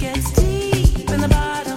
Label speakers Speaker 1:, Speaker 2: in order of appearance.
Speaker 1: gets deep in the bottom.